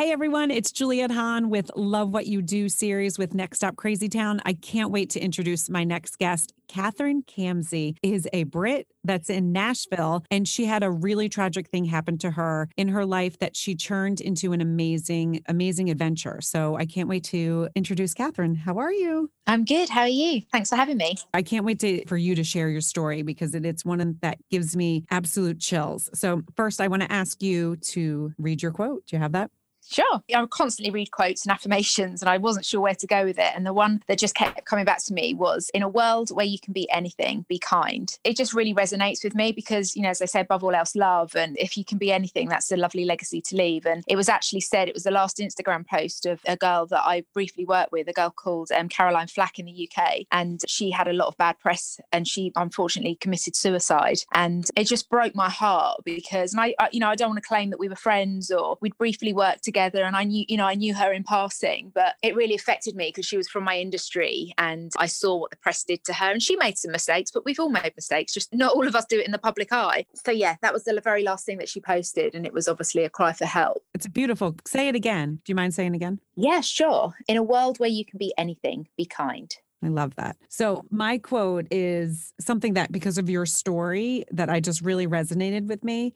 Hey everyone, it's Juliette Hahn with Love What You Do series with Next Stop Crazy Town. I can't wait to introduce my next guest. Catherine Camsey is a Brit that's in Nashville, and she had a really tragic thing happen to her in her life that she turned into an amazing, amazing adventure. So I can't wait to introduce Catherine. How are you? I'm good. How are you? Thanks for having me. I can't wait to, for you to share your story because it, it's one that gives me absolute chills. So, first, I want to ask you to read your quote. Do you have that? Sure. I would constantly read quotes and affirmations, and I wasn't sure where to go with it. And the one that just kept coming back to me was In a world where you can be anything, be kind. It just really resonates with me because, you know, as I say, above all else, love. And if you can be anything, that's a lovely legacy to leave. And it was actually said, it was the last Instagram post of a girl that I briefly worked with, a girl called um, Caroline Flack in the UK. And she had a lot of bad press and she unfortunately committed suicide. And it just broke my heart because, and I, I you know, I don't want to claim that we were friends or we'd briefly worked together together and I knew, you know, I knew her in passing, but it really affected me because she was from my industry and I saw what the press did to her. And she made some mistakes, but we've all made mistakes, just not all of us do it in the public eye. So, yeah, that was the very last thing that she posted. And it was obviously a cry for help. It's beautiful. Say it again. Do you mind saying again? Yeah, sure. In a world where you can be anything, be kind. I love that. So, my quote is something that, because of your story, that I just really resonated with me.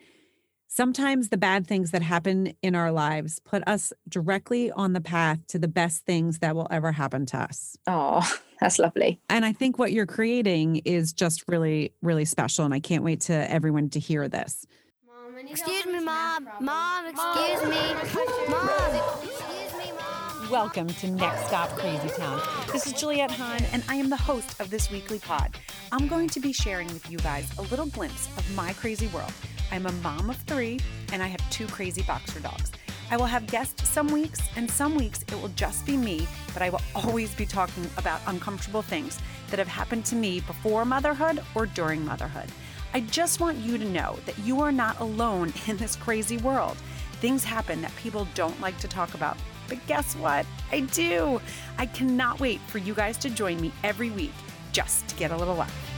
Sometimes the bad things that happen in our lives put us directly on the path to the best things that will ever happen to us. Oh, that's lovely. And I think what you're creating is just really, really special. And I can't wait to everyone to hear this. Mom, excuse me, mom. Mom, excuse me. Mom, excuse me, mom. Welcome to Next Stop Crazy Town. This is Juliette Hahn, and I am the host of this weekly pod. I'm going to be sharing with you guys a little glimpse of my crazy world I'm a mom of three, and I have two crazy boxer dogs. I will have guests some weeks, and some weeks it will just be me, but I will always be talking about uncomfortable things that have happened to me before motherhood or during motherhood. I just want you to know that you are not alone in this crazy world. Things happen that people don't like to talk about. But guess what? I do. I cannot wait for you guys to join me every week just to get a little laugh.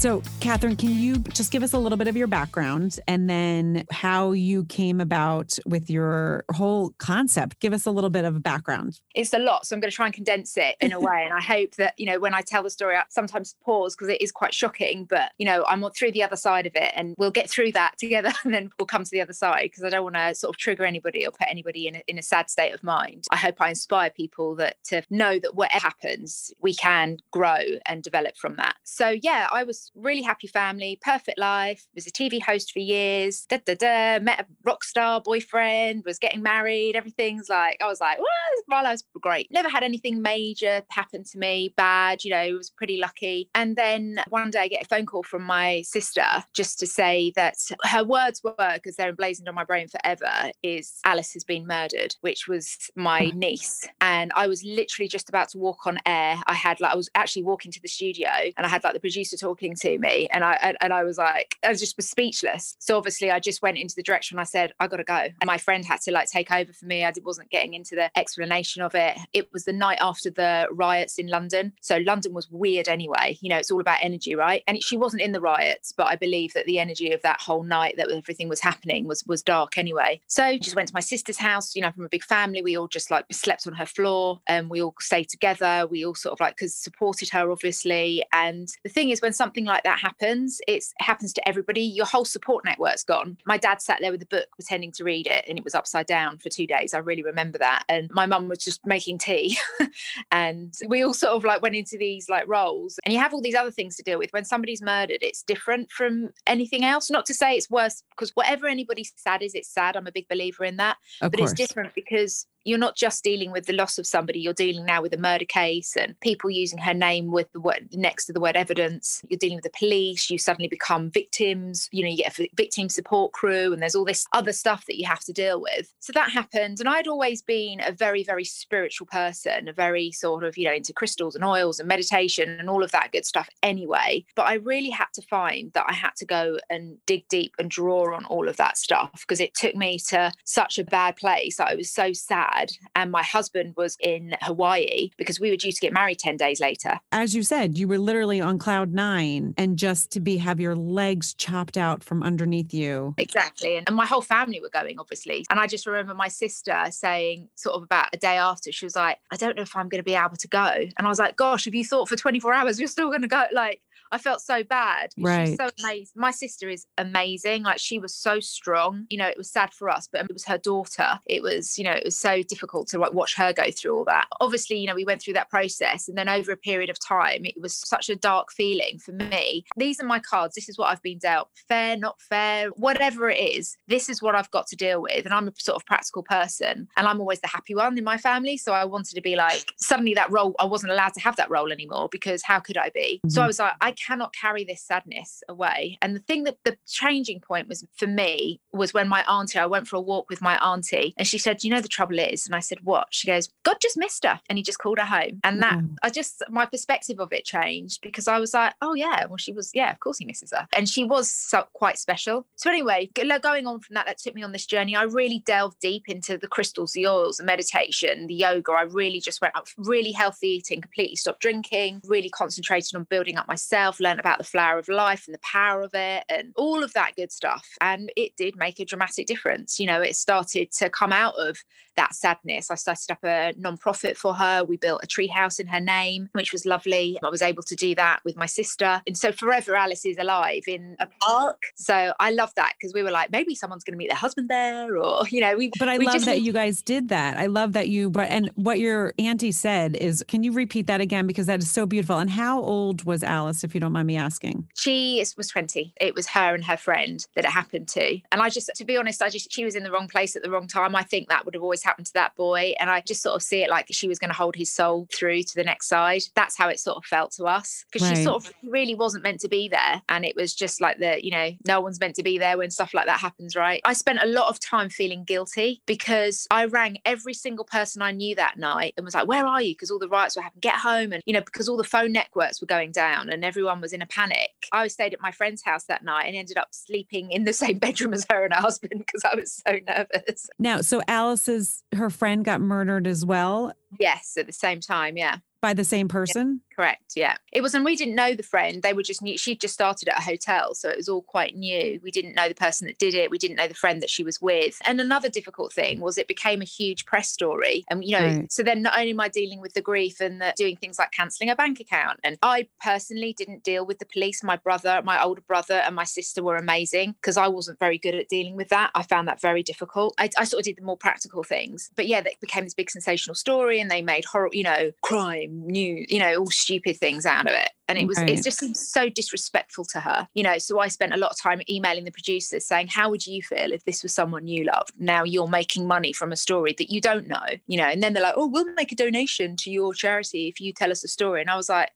So, Catherine, can you just give us a little bit of your background and then how you came about with your whole concept? Give us a little bit of background. It's a lot, so I'm going to try and condense it in a way. and I hope that, you know, when I tell the story, I sometimes pause because it is quite shocking, but, you know, I'm through the other side of it and we'll get through that together and then we'll come to the other side because I don't want to sort of trigger anybody or put anybody in a, in a sad state of mind. I hope I inspire people that to know that whatever happens, we can grow and develop from that. So, yeah, I was really happy family, perfect life, was a TV host for years, da, da, da, met a rock star boyfriend, was getting married, everything's like, I was like, well, my life's great. Never had anything major happen to me, bad, you know, it was pretty lucky. And then one day I get a phone call from my sister just to say that her words were, because they're emblazoned on my brain forever, is Alice has been murdered, which was my mm. niece. And I was literally just about to walk on air. I had like, I was actually walking to the studio and I had like the producer talking to me. And I and, and I was like I was just speechless. So obviously I just went into the direction I said I gotta go. And my friend had to like take over for me. I wasn't getting into the explanation of it. It was the night after the riots in London. So London was weird anyway. You know it's all about energy right? And she wasn't in the riots but I believe that the energy of that whole night that everything was happening was was dark anyway. So just went to my sister's house you know from a big family. We all just like slept on her floor and we all stayed together. We all sort of like because supported her obviously. And the thing is when something like that happens, it's, it happens to everybody. Your whole support network's gone. My dad sat there with a book pretending to read it and it was upside down for two days. I really remember that. And my mum was just making tea. and we all sort of like went into these like roles. And you have all these other things to deal with. When somebody's murdered, it's different from anything else. Not to say it's worse, because whatever anybody's sad is, it's sad. I'm a big believer in that. Of but course. it's different because you're not just dealing with the loss of somebody you're dealing now with a murder case and people using her name with the word next to the word evidence. You're dealing with the police you suddenly become victims you know you get a victim support crew and there's all this other stuff that you have to deal with. So that happened and i'd always been a very very spiritual person a very sort of you know into crystals and oils and meditation and all of that good stuff anyway. But i really had to find that i had to go and dig deep and draw on all of that stuff because it took me to such a bad place. I was so sad And my husband was in Hawaii because we were due to get married 10 days later. As you said, you were literally on cloud nine and just to be have your legs chopped out from underneath you. Exactly. And, and my whole family were going, obviously. And I just remember my sister saying, sort of about a day after, she was like, I don't know if I'm going to be able to go. And I was like, gosh, have you thought for 24 hours you're still going to go? Like, I felt so bad. Right. So amazing. My sister is amazing. Like she was so strong. You know, it was sad for us, but it was her daughter. It was, you know, it was so difficult to like, watch her go through all that. Obviously, you know, we went through that process and then over a period of time, it was such a dark feeling for me. These are my cards. This is what I've been dealt. Fair, not fair, whatever it is, this is what I've got to deal with. And I'm a sort of practical person and I'm always the happy one in my family. So I wanted to be like, suddenly that role, I wasn't allowed to have that role anymore because how could I be? Mm-hmm. So I was like, I cannot carry this sadness away. And the thing that the changing point was for me was when my auntie, I went for a walk with my auntie and she said, You know, the trouble is. And I said, What? She goes, God just missed her. And he just called her home. And that, mm. I just, my perspective of it changed because I was like, Oh, yeah. Well, she was, yeah, of course he misses her. And she was so, quite special. So, anyway, going on from that, that took me on this journey. I really delved deep into the crystals, the oils, the meditation, the yoga. I really just went up really healthy eating, completely stopped drinking, really concentrated on building up myself, learned about about the flower of life and the power of it and all of that good stuff. And it did make a dramatic difference. You know, it started to come out of that sadness. I started up a non-profit for her. We built a treehouse in her name, which was lovely. I was able to do that with my sister. And so forever Alice is alive in a park. So I love that because we were like, maybe someone's going to meet their husband there or, you know, we But I we love that you guys did that. I love that you but and what your auntie said is can you repeat that again because that is so beautiful. And how old was Alice if you don't mind me asking? She was 20. It was her and her friend that it happened to. And I just, to be honest, I just, she was in the wrong place at the wrong time. I think that would have always happened to that boy. And I just sort of see it like she was going to hold his soul through to the next side. That's how it sort of felt to us because right. she sort of really wasn't meant to be there. And it was just like the, you know, no one's meant to be there when stuff like that happens, right? I spent a lot of time feeling guilty because I rang every single person I knew that night and was like, where are you? Because all the riots were happening. Get home. And, you know, because all the phone networks were going down and everyone was in a panic. I stayed at my friend's house that night and ended up sleeping in the same bedroom as her and her husband because I was so nervous. Now, so Alice's, her friend got murdered as well. Yes, at the same time. Yeah. By the same person? Correct. Yeah. It was, and we didn't know the friend. They were just new. She just started at a hotel. So it was all quite new. We didn't know the person that did it. We didn't know the friend that she was with. And another difficult thing was it became a huge press story. And, you know, right. so then not only am I dealing with the grief and the, doing things like cancelling a bank account. And I personally didn't deal with the police. My brother, my older brother, and my sister were amazing because I wasn't very good at dealing with that. I found that very difficult. I, I sort of did the more practical things. But yeah, that became this big sensational story and they made horror, you know, crime, news, you know, all stupid things out of it. And it was right. it just seemed so disrespectful to her you know? So i spent a lot of time emailing the producers saying how would you feel if this was someone you loved? Now you're making money from a story that you don't know you know? And then they're like oh we'll make a donation to your charity if you tell us a story. And i was like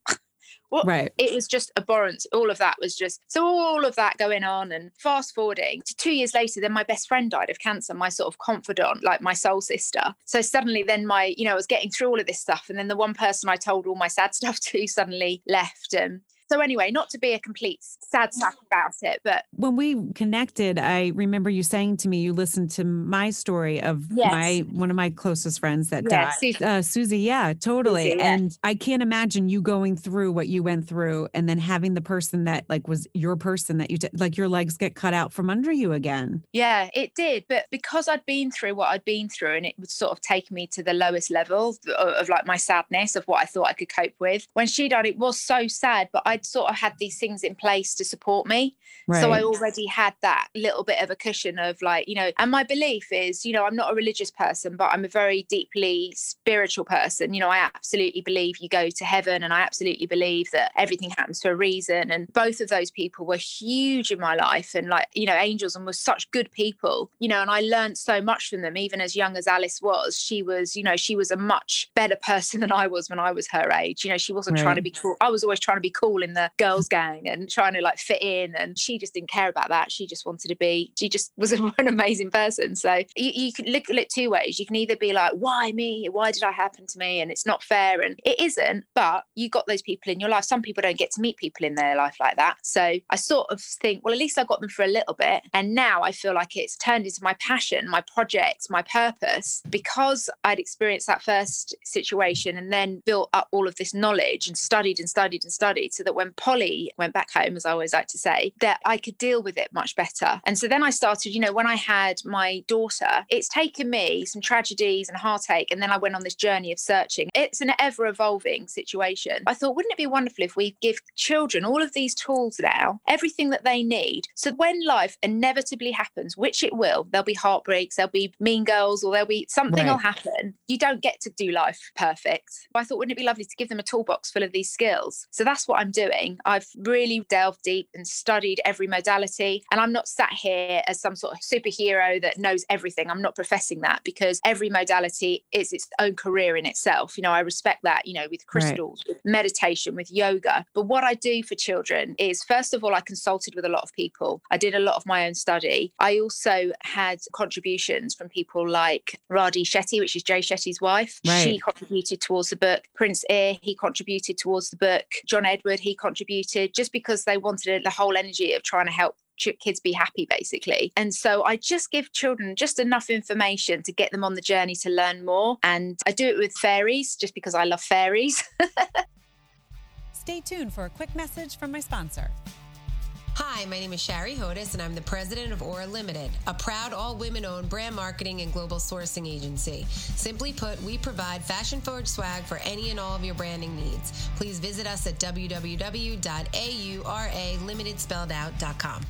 what? Right. It was just abhorrent. All of that was just so all of that going on. And fast forwarding to two years later, then my best friend died of cancer, my sort of confidant, like my soul sister. So suddenly, then my, you know, I was getting through all of this stuff. And then the one person I told all my sad stuff to suddenly left. And so anyway, not to be a complete sad sack about it, but when we connected, I remember you saying to me you listened to my story of yes. my one of my closest friends that died. Susie. Uh, Susie, yeah, totally. Susie, yeah. And I can't imagine you going through what you went through and then having the person that like was your person that you t- like your legs get cut out from under you again. Yeah, it did. But because I'd been through what I'd been through and it would sort of take me to the lowest level of, of like my sadness of what I thought I could cope with. When she died, it was so sad, but I'd sort of had these things in place to support me. Right. So I already had that little bit of a cushion of like, you know, and my belief is, you know, I'm not a religious person, but I'm a very deeply spiritual person. You know, I absolutely believe you go to heaven and I absolutely believe that everything happens for a reason. And both of those people were huge in my life and like, you know, angels and were such good people, you know, and I learned so much from them, even as young as Alice was. She was, you know, she was a much better person than I was when I was her age. You know, she wasn't right. trying to be cool. I was always trying to be cool in the girls' gang and trying to like fit in. And she just didn't care about that. She just wanted to be, she just was an amazing person. So you, you can look at it two ways. You can either be like, why me? Why did I happen to me? And it's not fair. And it isn't, but you got those people in your life. Some people don't get to meet people in their life like that. So I sort of think, well, at least I got them for a little bit. And now I feel like it's turned into my passion, my project, my purpose, because I'd experienced that first situation and then built up all of this knowledge and studied and studied and studied so that when Polly went back home, as I always like to say, that I could deal with it much better. And so then I started, you know, when I had my daughter, it's taken me some tragedies and heartache. And then I went on this journey of searching. It's an ever evolving situation. I thought, wouldn't it be wonderful if we give children all of these tools now, everything that they need? So when life inevitably happens, which it will, there'll be heartbreaks, there'll be mean girls, or there'll be something Right. will happen. You don't get to do life perfect. I thought, wouldn't it be lovely to give them a toolbox full of these skills? So that's what I'm doing. I've really delved deep and studied every modality. And I'm not sat here as some sort of superhero that knows everything. I'm not professing that because every modality is its own career in itself. You know, I respect that, you know, with Right. crystals, with meditation, with yoga. But what I do for children is, first of all, I consulted with a lot of people. I did a lot of my own study. I also had contributions from people like Radhi Shetty, which is Jay Shetty's wife. Right. She contributed towards the book. Prince Ea, he contributed towards the book. John Edward, he contributed just because they wanted the whole energy of trying to help kids be happy basically. And so i just give children just enough information to get them on the journey to learn more. And i do it with fairies just because i love fairies. Stay tuned for a quick message from my sponsor. Hi, my name is Shari Hodis, and I'm the president of Aura Limited, a proud all women owned brand marketing and global sourcing agency. Simply put, we provide fashion forward swag for any and all of your branding needs. Please visit us at www.auralimitedspelledout.com.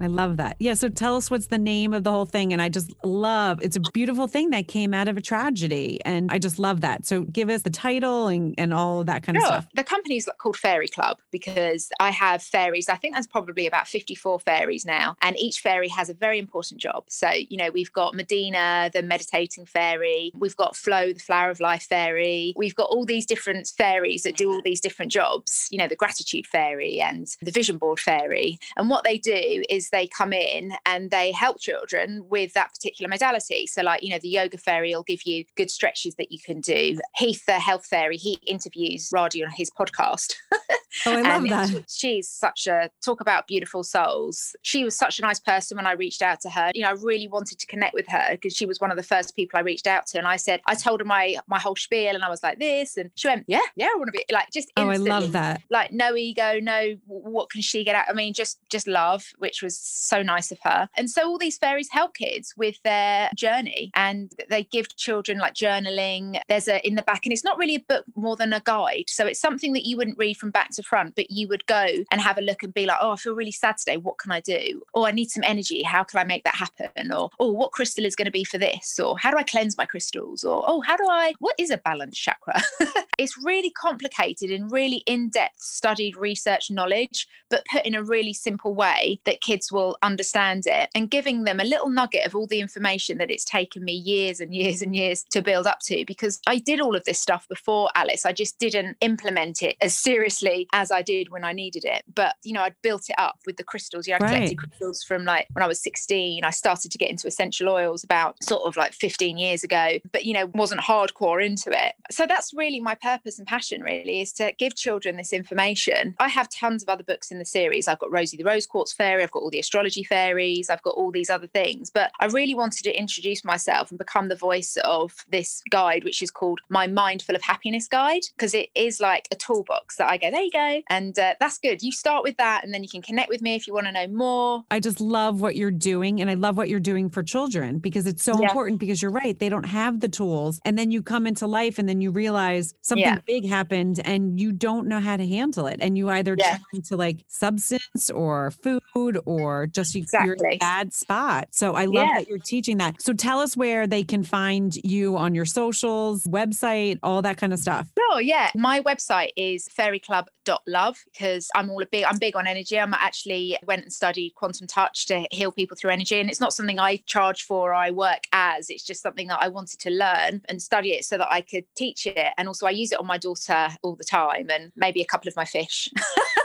I love that. Yeah. So tell us what's the name of the whole thing. And I just love it's a beautiful thing that came out of a tragedy. And I just love that. So give us the title and, and all that kind of stuff. The company's called Fairy Club because I have fairies. I think there's probably about 54 fairies now, and each fairy has a very important job. So, you know, we've got Medina, the meditating fairy, we've got Flo, the flower of life fairy, we've got all these different fairies that do all these different jobs, you know, the gratitude fairy and the vision board fairy. And what they do is they come in and they help children with that particular modality. So, like, you know, the yoga fairy will give you good stretches that you can do. Heath, the health fairy, he interviews Radhi on his podcast. Oh, I love and that. she- she's such a talk about beautiful souls. She was such a nice person when I reached out to her. You know, I really wanted to connect with her because she was one of the first people I reached out to. And I said, I told her my my whole spiel, and I was like this, and she went, Yeah, yeah, I want to be like just. Oh, I love that. Like no ego, no what can she get out? I mean, just just love, which was so nice of her. And so all these fairies help kids with their journey, and they give children like journaling. There's a in the back, and it's not really a book more than a guide. So it's something that you wouldn't read from back to front, but you would go and have a look and be like, oh, I feel really sad today. What can I do? Or I need some energy. How can I make that happen? Or oh, what crystal is going to be for this? Or how do I cleanse my crystals? Or oh, how do I? What is a balanced chakra? it's really complicated and really in-depth studied research knowledge but put in a really simple way that kids will understand it and giving them a little nugget of all the information that it's taken me years and years and years to build up to because I did all of this stuff before Alice. I just didn't implement it as seriously as I did when I needed it. But, you know, I'd built it up with the crystals. You know, I Right. collected crystals from like when I was 16. I started to get into essential oils about sort of like 15 years ago, but, you know, wasn't hardcore into it. So that's really my purpose and passion, really, is to give children this information. I have tons of other books in the series. I've got Rosie the Rose Quartz Fairy, I've got all the astrology fairies, I've got all these other things. But I really wanted to introduce myself and become the voice of this guide, which is called My Mindful of Happiness Guide, because it is like a toolbox that I go, there you go. And uh, that's good. You start with that, and then you can connect with me if you want to know more. I just love what you're doing. And I love what you're doing for children because it's so Yeah. important because you're right. They don't have the tools. And then you come into life and then you realize something Yeah. big happened and you don't know how to handle it. And you either Yeah. turn to like substance or food or just you, you're in a bad spot. So I love Yeah. that you're teaching that. So tell us where they can find you on your socials, website, all that kind of stuff. Sure, yeah. My website is fairyclub.love because I'm all a big I'm big on energy. I'm actually went and studied quantum touch to heal people through energy. And it's not something I charge for or I work as. It's just something that I wanted to learn and study it so that I could teach it. And also I use it on my daughter all the time and maybe a couple of my fish.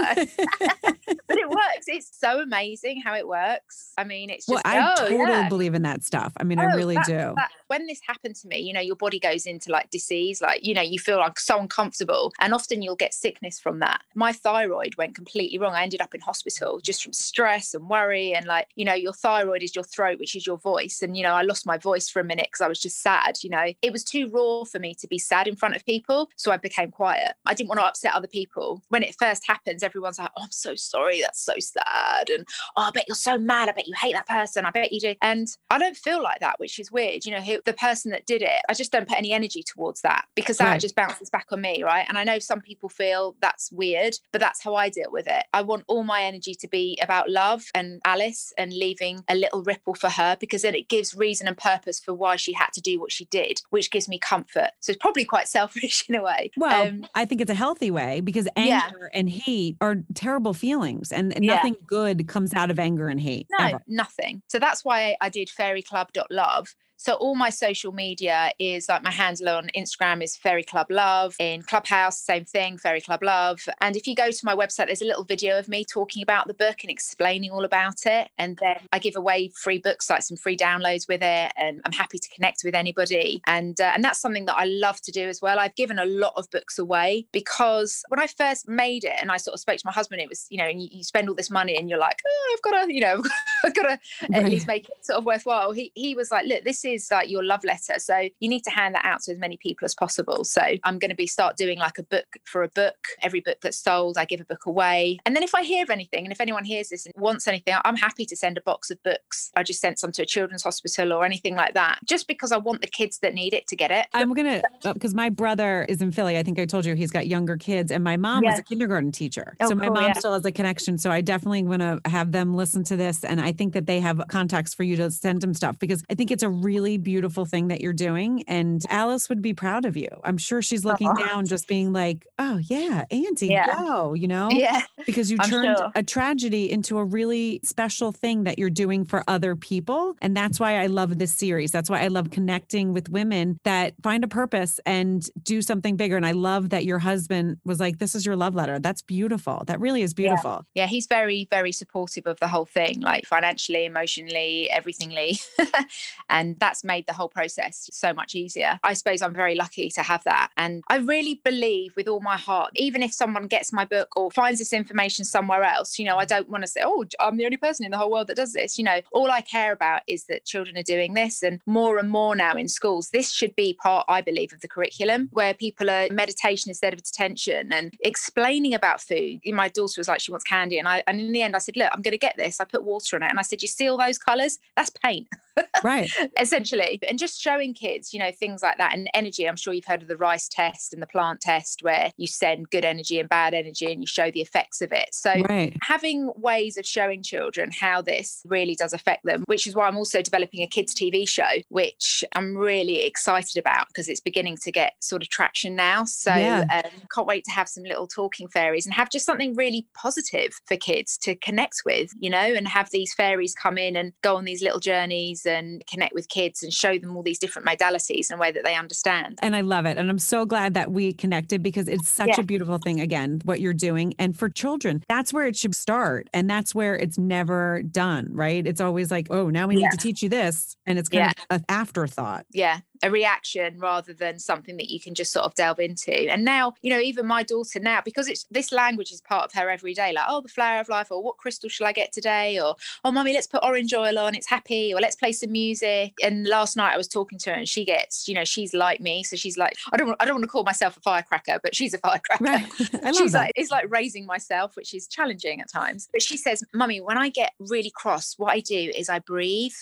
but it works. It's so amazing how it works. I mean, it's just well, I oh, totally yeah. believe in that stuff. I mean, I Oh, really that- do. that- when this happened to me, you know, your body goes into like disease, like, you know, you feel like so uncomfortable. And often you'll get sickness from that. My thyroid went completely wrong. I ended up in hospital just from stress and worry. And like, you know, your thyroid is your throat, which is your voice. And, you know, I lost my voice for a minute because I was just sad. You know, it was too raw for me to be sad in front of people. So I became quiet. I didn't want to upset other people. When it first happens, everyone's like, oh, I'm so sorry. That's so sad. And oh, I bet you're so mad. I bet you hate that person. I bet you do. And I don't feel like that, which is weird. You know, who, the person that did it, I just don't put any energy towards that because that Right. just bounces back on me. Right. And I know some people feel that's weird, but that's how I deal with it. I want all my energy to be about love and Alice and leaving a little ripple for her because then it gives reason and purpose for why she had to do what she did, which gives me comfort. So it's probably quite selfish in a way. Well, Um, I think it's a healthy way because Yeah. anger and hate are terrible feelings, and Yeah. nothing good comes out of anger and hate. No, ever. nothing. So that's why I did fairyclub.love. So all my social media is like my handle on Instagram is Fairy Club Love. In Clubhouse, same thing, Fairy Club Love. And if you go to my website, there's a little video of me talking about the book and explaining all about it. And then I give away free books, like some free downloads with it. And I'm happy to connect with anybody. And uh, and that's something that I love to do as well. I've given a lot of books away because when I first made it and I sort of spoke to my husband, it was you know, and you, you spend all this money and you're like, oh, I've got to, you know, I've got to at least make it sort of worthwhile. He he was like, look, this is like your love letter, so you need to hand that out to as many people as possible. So I'm going to be start doing like a book for a book. Every book that's sold, I give a book away. And then if I hear of anything, and if anyone hears this and wants anything, I'm happy to send a box of books. I just sent some to a children's hospital or anything like that, just because I want the kids that need it to get it. I'm gonna uh, because my brother is in Philly. I think I told you he's got younger kids, and my mom was a kindergarten teacher. Oh, so my cool, mom yeah. still has a connection. So I definitely want to have them listen to this, and I think that they have contacts for you to send them stuff because I think it's a really beautiful thing that you're doing, and Alice would be proud of you. I'm sure she's looking Aw. down, just being like, "Oh yeah, Auntie, Yeah. go," you know? Yeah. because you I'm turned sure. a tragedy into a really special thing that you're doing for other people. And that's why I love this series. That's why I love connecting with women that find a purpose and do something bigger. And I love that your husband was like, This is your love letter. That's beautiful. That really is beautiful. yeah he's very very supportive of the whole thing like financially emotionally everythingly and that's made the whole process so much easier. I suppose i'm very lucky to have that. And i really believe with all my heart even if someone gets my book or finds this information somewhere else you know i don't want to say oh i'm the only person in the whole world that does this. You know all i care about is that children are doing this and more and more now in schools this should be part i believe of the curriculum where people are meditation instead of detention and explaining about food. My daughter was like she wants candy. And i and in the end i said look i'm going to get this. I put water on it and i said you see all those colors that's paint Right. essentially and just showing kids you know things like that and energy i'm sure you've heard of the rice test and the plant test where you send good energy and bad energy and you show the effects of it so Right. having ways of showing children how this really does affect them, which is why I'm also developing a kids' TV show, which I'm really excited about because it's beginning to get sort of traction now. So Yeah. um, can't wait to have some little talking fairies and have just something really positive for kids to connect with, you know, and have these fairies come in and go on these little journeys and connect with kids and show them all these different modalities in a way that they understand. And I love it. And I'm so glad that we connected because it's such Yeah. a beautiful thing, again, what you're doing. And for children, that's where it should start. And that's where it's never done, right? It's always like, oh, now we need Yeah. to teach you this. And it's kind of an afterthought. yeah a reaction rather than something that you can just sort of delve into. And now you know even my daughter now because it's this language is part of her every day like oh the flower of life or what crystal shall i get today? or oh mummy let's put orange oil on it's happy or let's play some music. And last night i was talking to her and she gets you know she's like me so she's like i don't want- i don't want to call myself a firecracker but she's a firecracker. Right. I love she's that. like it's like raising myself which is challenging at times. But she says mummy when i get really cross what i do is i breathe.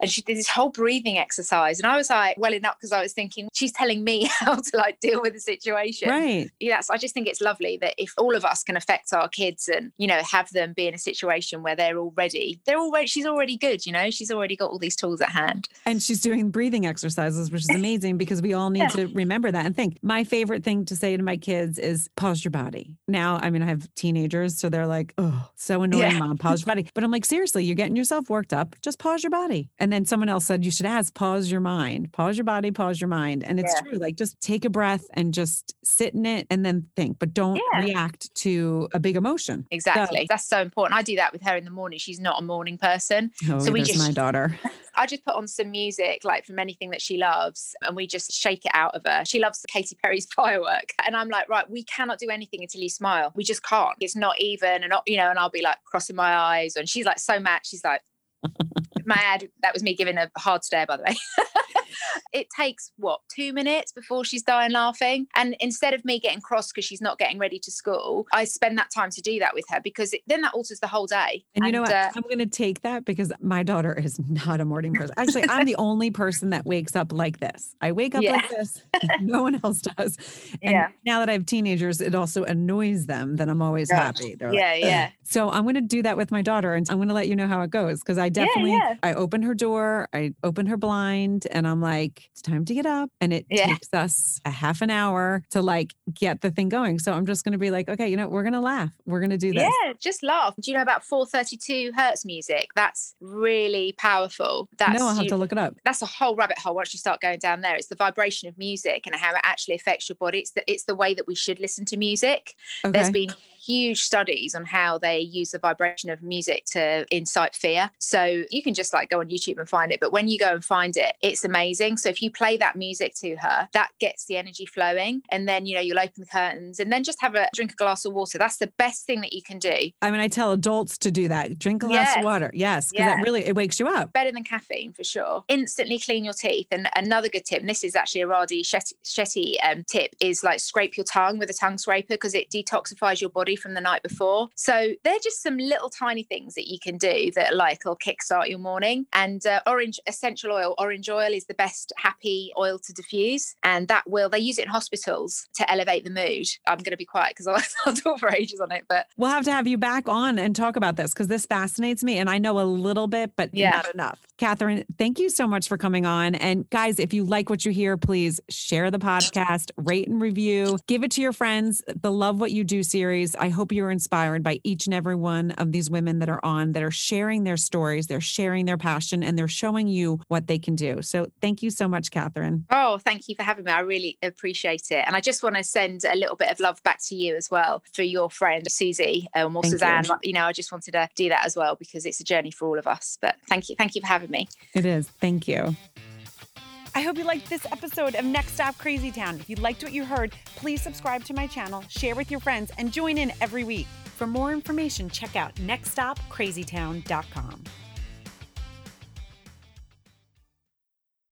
And she did this whole breathing exercise and i was like well welling up because I was thinking she's telling me how to like deal with the situation. Right. Yes, I just think it's lovely that if all of us can affect our kids and you know have them be in a situation where they're already they're already she's already good. You know, she's already got all these tools at hand. And she's doing breathing exercises, which is amazing because we all need Yeah. to remember that and think. My favorite thing to say to my kids is pause your body. Now, I mean, I have teenagers, so they're like, oh, so annoying, Yeah. mom, pause your body. But I'm like, seriously, you're getting yourself worked up. Just pause your body. And then someone else said, you should ask, pause your mind, pause your body, pause your mind. And it's Yeah. true. Like, just take a breath and just sit in it and then think, but don't Yeah. react to a big emotion. Exactly. That's so important. I do that with her in the morning. She's not a morning person. Oh, So we just- my daughter. I just put on some music, like from anything that she loves, and we just shake it out of her. She loves Katy Perry's firework. And I'm like, right, we cannot do anything until you smile. We just can't. It's not even. And, you know, and I'll be like crossing my eyes. And she's like so mad. She's like, mad. That was me giving a hard stare, by the way. it takes what two minutes before she's dying laughing and instead of me getting cross because she's not getting ready to school i spend that time to do that with her because it, then that alters the whole day And you know what? uh, I'm going to take that because my daughter is not a morning person. Actually, I'm the only person that wakes up like this. I wake up Yeah. like this. No one else does. And Yeah. now that I have teenagers, it also annoys them that I'm always Yeah. happy. They're like, yeah yeah So I'm going to do that with my daughter and I'm going to let you know how it goes because I definitely yeah. I open her door, I open her blind and I'm like it's time to get up and it Yeah. takes us a half an hour to like get the thing going. So I'm just going to be like, okay, you know, we're going to laugh. We're going to do this. Yeah, just laugh. Do you know about 432 hertz music? That's really powerful. That's no, I'll have you- to look it up. that's a whole rabbit hole once you start going down there. It's the vibration of music and how it actually affects your body. It's the it's the way that we should listen to music. Okay. There's been huge studies on how they use the vibration of music to incite fear. So you can just like go on YouTube and find it. But when you go and find it, it's amazing. So if you play that music to her, that gets the energy flowing. And then, you know, you'll open the curtains and then just have a drink a glass of water. That's the best thing that you can do. I mean, I tell adults to do that. Drink a glass of water. Yes, because Yeah. it really it wakes you up. better than caffeine for sure. Instantly clean your teeth. And another good tip, and this is actually a Radhi Shetty, Shetty um, tip, is like scrape your tongue with a tongue scraper because it detoxifies your body from the night before. So they're just some little tiny things that you can do that like will kickstart your morning. And uh, orange essential oil, orange oil is the best happy oil to diffuse, and that will they use it in hospitals to elevate the mood. I'm going to be quiet because I'll, I'll talk for ages on it, but We'll have to have you back on and talk about this because this fascinates me. And I know a little bit, but Yeah. not enough. Catherine, thank you so much for coming on. And guys, if you like what you hear, please share the podcast, rate and review, give it to your friends. The Love What You Do series. I hope you're inspired by each and every one of these women that are on that are sharing their stories, they're sharing their passion, and they're showing you what they can do. So thank you so much, Catherine. Oh, thank you for having me. I really appreciate it. And I just want to send a little bit of love back to you as well for your friend Susie um, or Thank you. Suzanne. You. know, I just wanted to do that as well because it's a journey for all of us. But thank you. Thank you for having me. It is. Thank you. I hope you liked this episode of Next Stop Crazy Town. If you liked what you heard, please subscribe to my channel, share with your friends, and join in every week. For more information, check out nextstopcrazytown.com.